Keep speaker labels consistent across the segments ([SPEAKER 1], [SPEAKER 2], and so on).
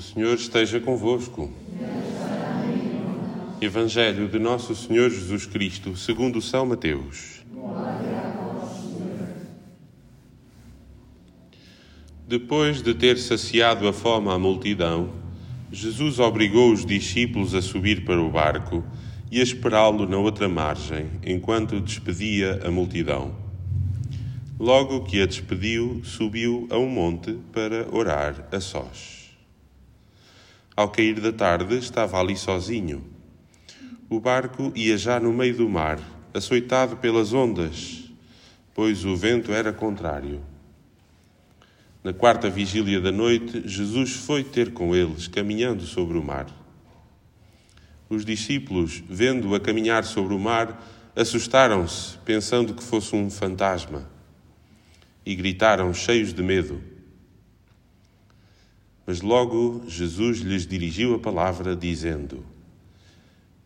[SPEAKER 1] Senhor esteja convosco. Evangelho de Nosso Senhor Jesus Cristo, segundo São Mateus. Depois de ter saciado a fome à multidão, Jesus obrigou os discípulos a subir para o barco e a esperá-lo na outra margem, enquanto despedia a multidão. Logo que a despediu, subiu a um monte para orar a sós. Ao cair da tarde, estava ali sozinho. O barco ia já no meio do mar, açoitado pelas ondas, pois o vento era contrário. Na quarta vigília da noite, Jesus foi ter com eles, caminhando sobre o mar. Os discípulos, vendo-o a caminhar sobre o mar, assustaram-se, pensando que fosse um fantasma, e gritaram, cheios de medo. Mas logo Jesus lhes dirigiu a palavra, dizendo: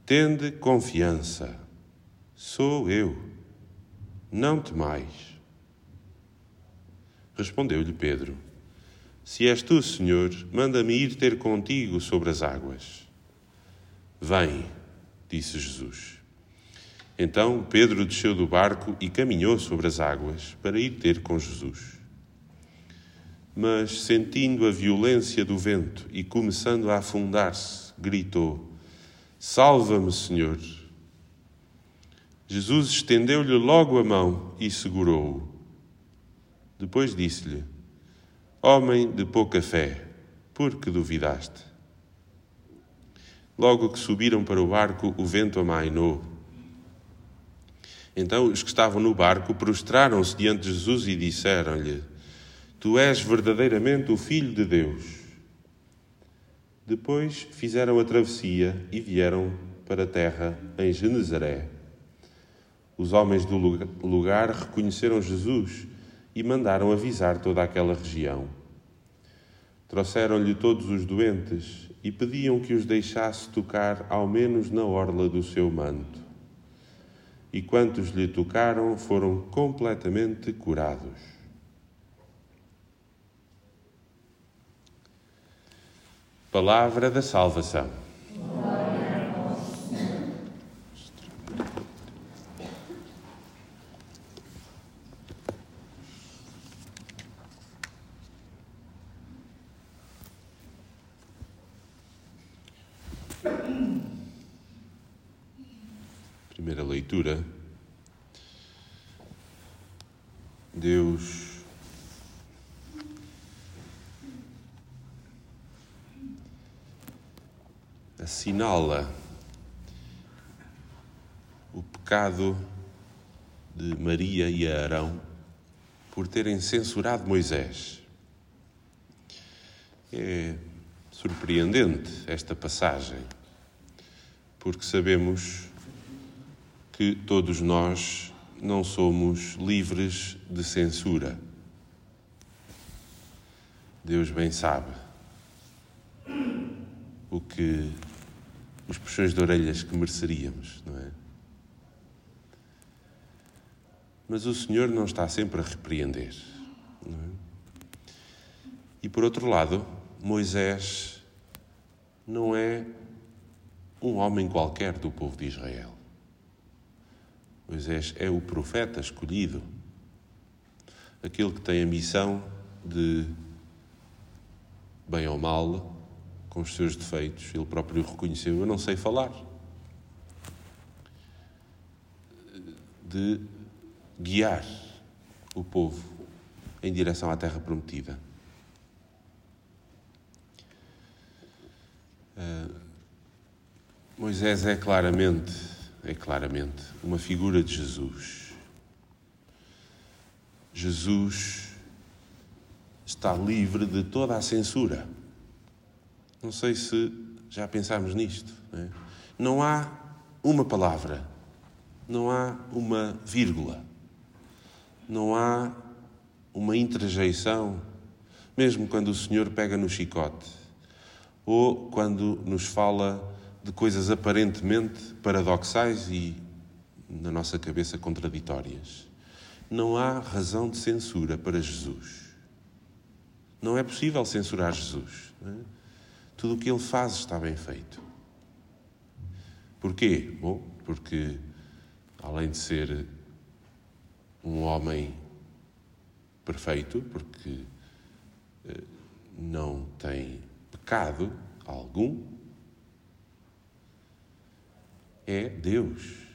[SPEAKER 1] Tende confiança, sou eu, não temais. Respondeu-lhe Pedro: Se és tu, Senhor, manda-me ir ter contigo sobre as águas. Vem, disse Jesus. Então Pedro desceu do barco e caminhou sobre as águas para ir ter com Jesus. Mas, sentindo a violência do vento e começando a afundar-se, gritou: Salva-me, Senhor! Jesus estendeu-lhe logo a mão e segurou-o. Depois disse-lhe: Homem de pouca fé, por que duvidaste? Logo que subiram para o barco, o vento amainou. Então os que estavam no barco prostraram-se diante de Jesus e disseram-lhe: Tu és verdadeiramente o Filho de Deus. Depois fizeram a travessia e vieram para a terra em Genezaré. Os homens do lugar reconheceram Jesus e mandaram avisar toda aquela região. Trouxeram-lhe todos os doentes e pediam que os deixasse tocar ao menos na orla do seu manto. E quantos lhe tocaram foram completamente curados. Palavra da salvação. Primeira leitura. Deus assinala o pecado de Maria e Arão por terem censurado Moisés. É surpreendente esta passagem, porque sabemos que todos nós não somos livres de censura. Deus bem sabe o que os puxões de orelhas que mereceríamos, não é? Mas o Senhor não está sempre a repreender. É? E por outro lado, Moisés não é um homem qualquer do povo de Israel. Moisés é o profeta escolhido, aquele que tem a missão de, bem ou mal, com os seus defeitos, ele próprio reconheceu: Eu não sei falar. De guiar o povo em direção à terra prometida. Uh, Moisés é claramente, é claramente uma figura de Jesus. Jesus está livre de toda a censura. Não sei se já pensámos nisto. Não, é? não há uma palavra, não há uma vírgula, não há uma interjeição, mesmo quando o Senhor pega no chicote ou quando nos fala de coisas aparentemente paradoxais e, na nossa cabeça, contraditórias. Não há razão de censura para Jesus. Não é possível censurar Jesus. Não é? Tudo o que ele faz está bem feito. Porquê? Bom, porque além de ser um homem perfeito, porque eh, não tem pecado algum, é Deus.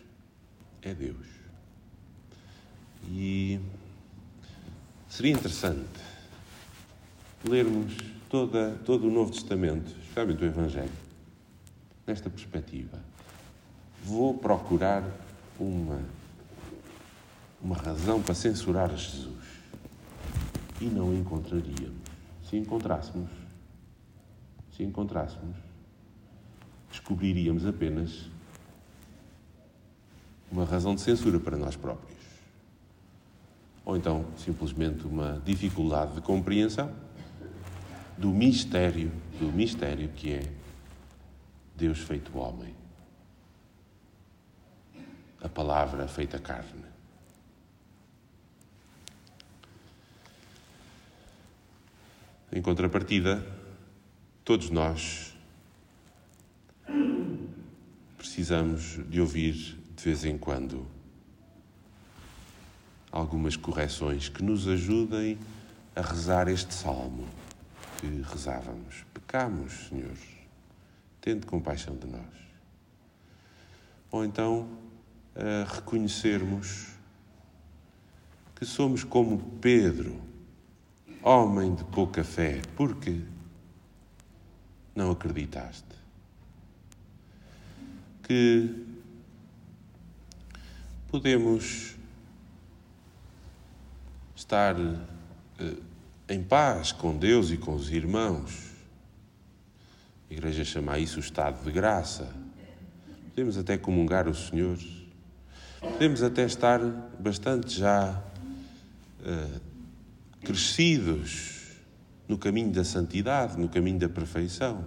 [SPEAKER 1] É Deus. E seria interessante lermos toda, todo o Novo Testamento, especialmente o Evangelho, nesta perspectiva. Vou procurar uma, uma razão para censurar Jesus. E não encontraríamos. Se encontrássemos, se encontrássemos, descobriríamos apenas uma razão de censura para nós próprios. Ou então, simplesmente, uma dificuldade de compreensão do mistério, do mistério que é Deus feito homem. A palavra feita carne. Em contrapartida, todos nós precisamos de ouvir de vez em quando algumas correções que nos ajudem a rezar este salmo que rezávamos. Pecamos, Senhor, tende compaixão de nós. Ou então reconhecermos que somos como Pedro, homem de pouca fé, porque não acreditaste. Que podemos estar eh, em paz com Deus e com os irmãos. A Igreja chama isso o estado de graça. Podemos até comungar o Senhor. Podemos até estar bastante já uh, crescidos no caminho da santidade, no caminho da perfeição.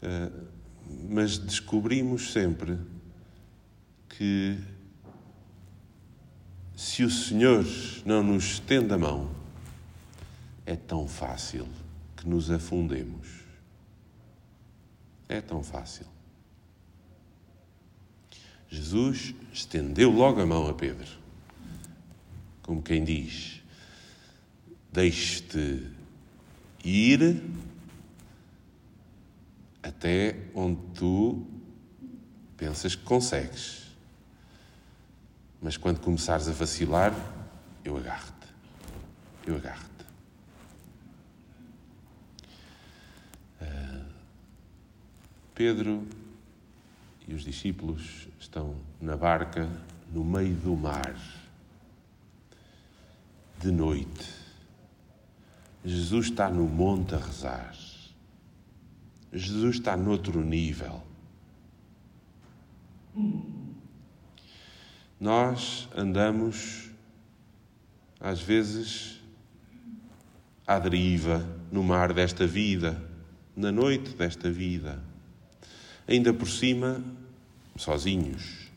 [SPEAKER 1] Uh, mas descobrimos sempre que se o Senhor não nos estende a mão, é tão fácil que nos afundemos. É tão fácil. Jesus estendeu logo a mão a Pedro, como quem diz: Deixe-te ir até onde tu pensas que consegues. Mas quando começares a vacilar, eu agarro-te. Eu agarro-te. Uh, Pedro e os discípulos estão na barca no meio do mar, de noite. Jesus está no monte a rezar. Jesus está noutro nível. Nós andamos, às vezes, à deriva no mar desta vida, na noite desta vida. Ainda por cima, sozinhos.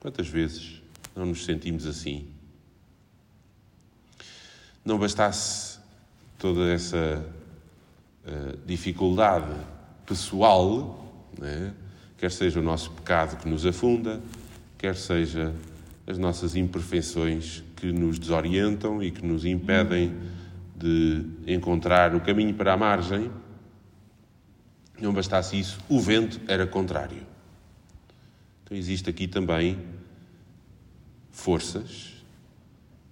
[SPEAKER 1] Quantas vezes não nos sentimos assim? Não bastasse toda essa uh, dificuldade pessoal, né? quer seja o nosso pecado que nos afunda, quer seja as nossas imperfeições que nos desorientam e que nos impedem de encontrar o caminho para a margem. Não bastasse isso, o vento era contrário. Então existe aqui também forças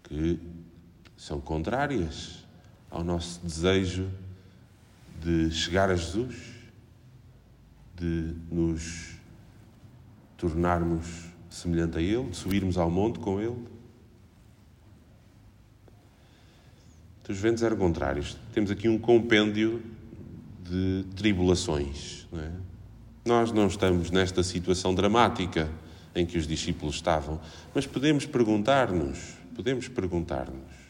[SPEAKER 1] que são contrárias ao nosso desejo de chegar a Jesus de nos tornarmos semelhante a Ele, de subirmos ao monte com Ele. Então, os ventos eram contrários. Temos aqui um compêndio de tribulações. Não é? Nós não estamos nesta situação dramática em que os discípulos estavam, mas podemos perguntar-nos, podemos perguntar-nos,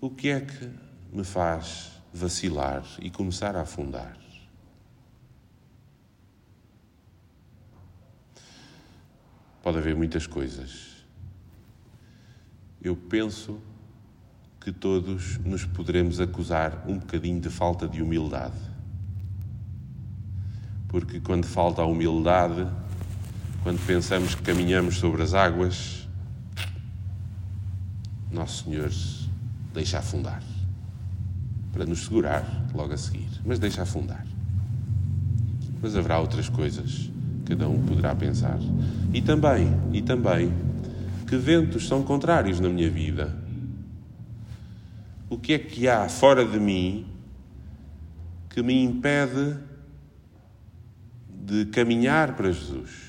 [SPEAKER 1] o que é que me faz vacilar e começar a afundar? Pode haver muitas coisas. Eu penso que todos nos poderemos acusar um bocadinho de falta de humildade. Porque quando falta a humildade, quando pensamos que caminhamos sobre as águas, Nosso Senhor deixa afundar para nos segurar logo a seguir, mas deixa afundar. Mas haverá outras coisas, cada um poderá pensar. E também, e também, que ventos são contrários na minha vida. O que é que há fora de mim que me impede de caminhar para Jesus?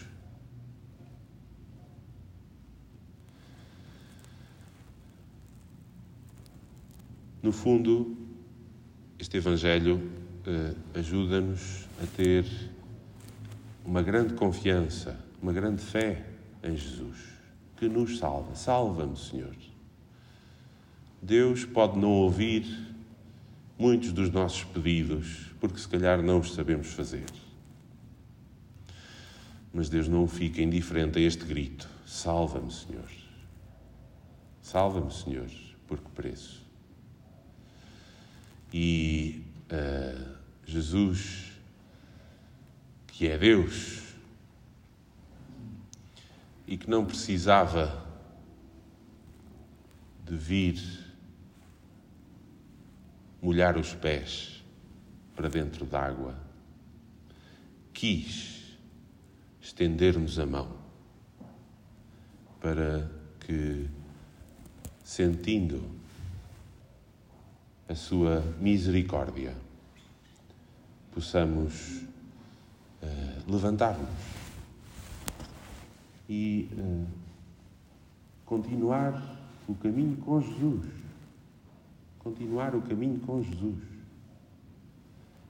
[SPEAKER 1] No fundo, este Evangelho uh, ajuda-nos a ter uma grande confiança, uma grande fé em Jesus, que nos salva. Salva-me, Senhor. Deus pode não ouvir muitos dos nossos pedidos, porque se calhar não os sabemos fazer. Mas Deus não fica indiferente a este grito: Salva-me, Senhor. Salva-me, Senhor, por que preço? E uh, Jesus, que é Deus e que não precisava de vir molhar os pés para dentro d'água, quis estender-nos a mão para que, sentindo a sua misericórdia, possamos uh, levantar-nos e uh, continuar o caminho com Jesus. Continuar o caminho com Jesus.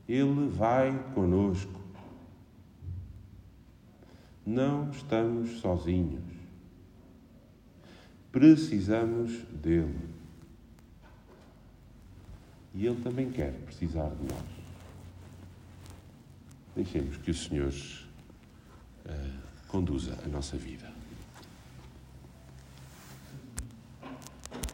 [SPEAKER 1] Ele vai conosco. Não estamos sozinhos. Precisamos dele. E Ele também quer precisar de nós. Deixemos que o Senhor uh, conduza a nossa vida.